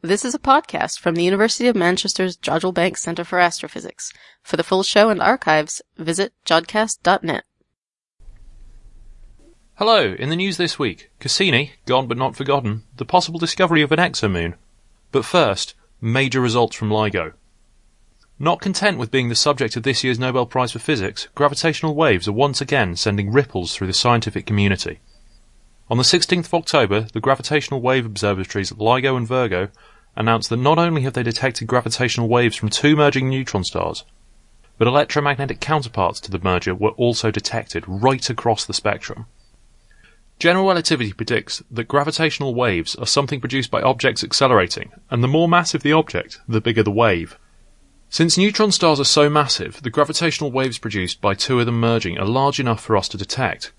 This is a podcast from the University of Manchester's Jodrell Bank Centre for Astrophysics. For the full show and archives, visit jodcast.net. Hello, in the news this week, Cassini, gone but not forgotten, the possible discovery of an exomoon. But first, major results from LIGO. Not content with being the subject of this year's Nobel Prize for Physics, gravitational waves are once again sending ripples through the scientific community. On the 16th of October, the gravitational wave observatories LIGO and Virgo announced that not only have they detected gravitational waves from two merging neutron stars, but electromagnetic counterparts to the merger were also detected right across the spectrum. General relativity predicts that gravitational waves are something produced by objects accelerating, and the more massive the object, the bigger the wave. Since neutron stars are so massive, the gravitational waves produced by two of them merging are large enough for us to detect.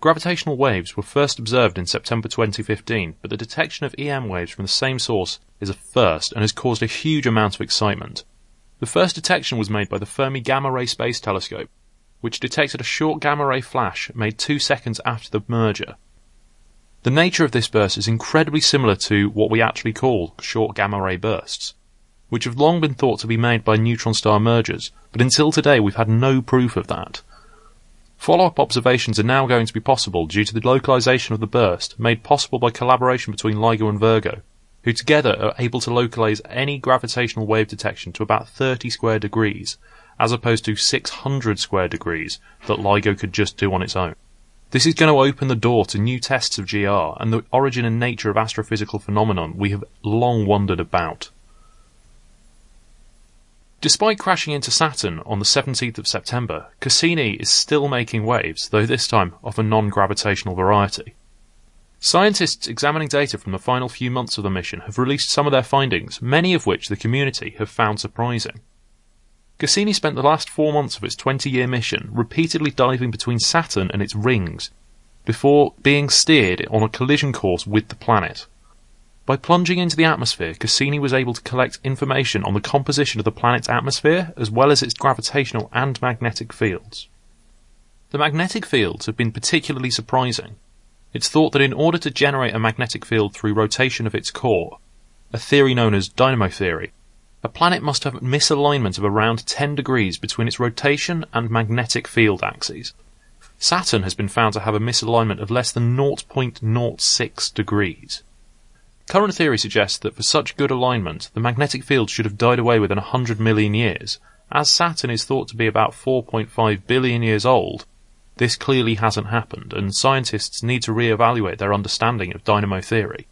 Gravitational waves were first observed in September 2015, but the detection of EM waves from the same source is a first and has caused a huge amount of excitement. The first detection was made by the Fermi Gamma Ray Space Telescope, which detected a short gamma ray flash made two seconds after the merger. The nature of this burst is incredibly similar to what we actually call short gamma ray bursts which have long been thought to be made by neutron star mergers, but until today we've had no proof of that. Follow-up observations are now going to be possible due to the localization of the burst made possible by collaboration between LIGO and Virgo, who together are able to localize any gravitational wave detection to about 30 square degrees, as opposed to 600 square degrees that LIGO could just do on its own. This is going to open the door to new tests of GR and the origin and nature of astrophysical phenomenon we have long wondered about. Despite crashing into Saturn on the 17th of September, Cassini is still making waves, though this time of a non-gravitational variety. Scientists examining data from the final few months of the mission have released some of their findings, many of which the community have found surprising. Cassini spent the last four months of its 20-year mission repeatedly diving between Saturn and its rings, before being steered on a collision course with the planet. By plunging into the atmosphere, Cassini was able to collect information on the composition of the planet's atmosphere, as well as its gravitational and magnetic fields. The magnetic fields have been particularly surprising. It's thought that in order to generate a magnetic field through rotation of its core, a theory known as dynamo theory, a planet must have misalignment of around 10 degrees between its rotation and magnetic field axes. Saturn has been found to have a misalignment of less than 0.06 degrees. Current theory suggests that for such good alignment, the magnetic field should have died away within 100 million years. As Saturn is thought to be about 4.5 billion years old, this clearly hasn't happened, and scientists need to re-evaluate their understanding of dynamo theory.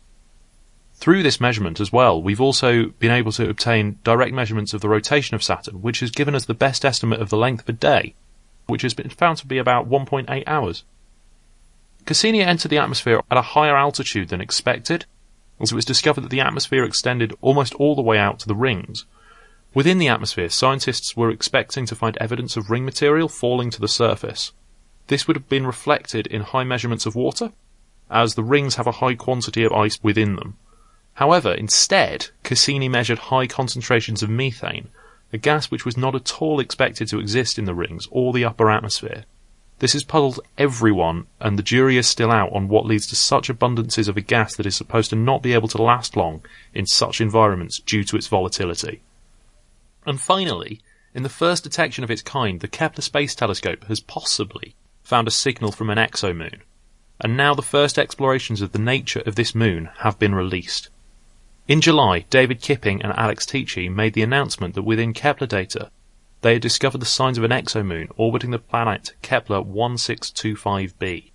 Through this measurement as well, we've also been able to obtain direct measurements of the rotation of Saturn, which has given us the best estimate of the length of a day, which has been found to be about 1.8 hours. Cassini entered the atmosphere at a higher altitude than expected, as it was discovered that the atmosphere extended almost all the way out to the rings. Within the atmosphere, scientists were expecting to find evidence of ring material falling to the surface. This would have been reflected in high measurements of water, as the rings have a high quantity of ice within them. However, instead, Cassini measured high concentrations of methane, a gas which was not at all expected to exist in the rings or the upper atmosphere. This has puzzled everyone, and the jury is still out on what leads to such abundances of a gas that is supposed to not be able to last long in such environments due to its volatility. And finally, in the first detection of its kind, the Kepler Space Telescope has possibly found a signal from an exomoon. And now the first explorations of the nature of this moon have been released. In July, David Kipping and Alex Teachey made the announcement that within Kepler data, they had discovered the signs of an exomoon orbiting the planet Kepler 1625b.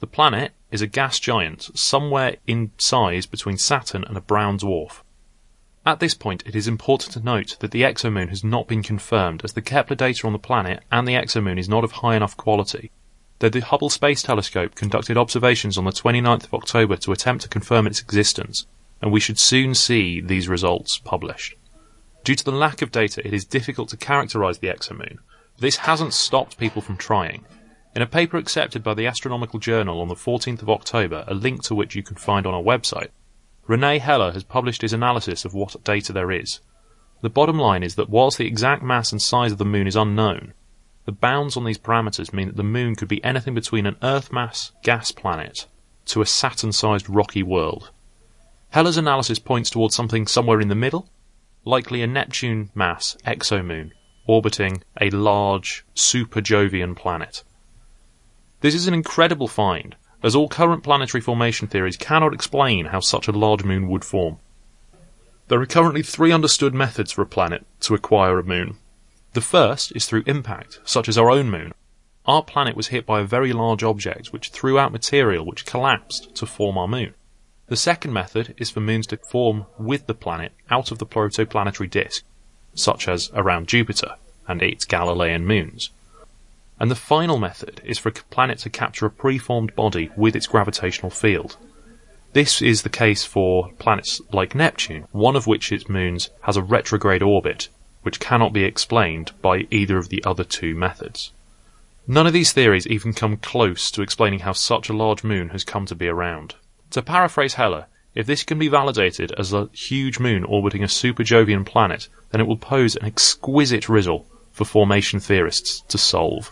The planet is a gas giant somewhere in size between Saturn and a brown dwarf. At this point, it is important to note that the exomoon has not been confirmed as the Kepler data on the planet and the exomoon is not of high enough quality. Though the Hubble Space Telescope conducted observations on the 29th of October to attempt to confirm its existence, and we should soon see these results published. Due to the lack of data, it is difficult to characterize the exomoon. This hasn't stopped people from trying. In a paper accepted by the Astronomical Journal on the 14th of October, a link to which you can find on our website, Rene Heller has published his analysis of what data there is. The bottom line is that whilst the exact mass and size of the moon is unknown, the bounds on these parameters mean that the moon could be anything between an Earth mass gas planet to a Saturn sized rocky world. Heller's analysis points towards something somewhere in the middle, likely a Neptune mass exomoon orbiting a large super Jovian planet. This is an incredible find, as all current planetary formation theories cannot explain how such a large moon would form. There are currently three understood methods for a planet to acquire a moon. The first is through impact, such as our own moon. Our planet was hit by a very large object which threw out material which collapsed to form our moon. The second method is for moons to form with the planet out of the protoplanetary disk, such as around Jupiter and its Galilean moons. And the final method is for a planet to capture a preformed body with its gravitational field. This is the case for planets like Neptune, one of which its moons has a retrograde orbit, which cannot be explained by either of the other two methods. None of these theories even come close to explaining how such a large moon has come to be around. To paraphrase Heller, if this can be validated as a huge moon orbiting a super Jovian planet, then it will pose an exquisite riddle for formation theorists to solve.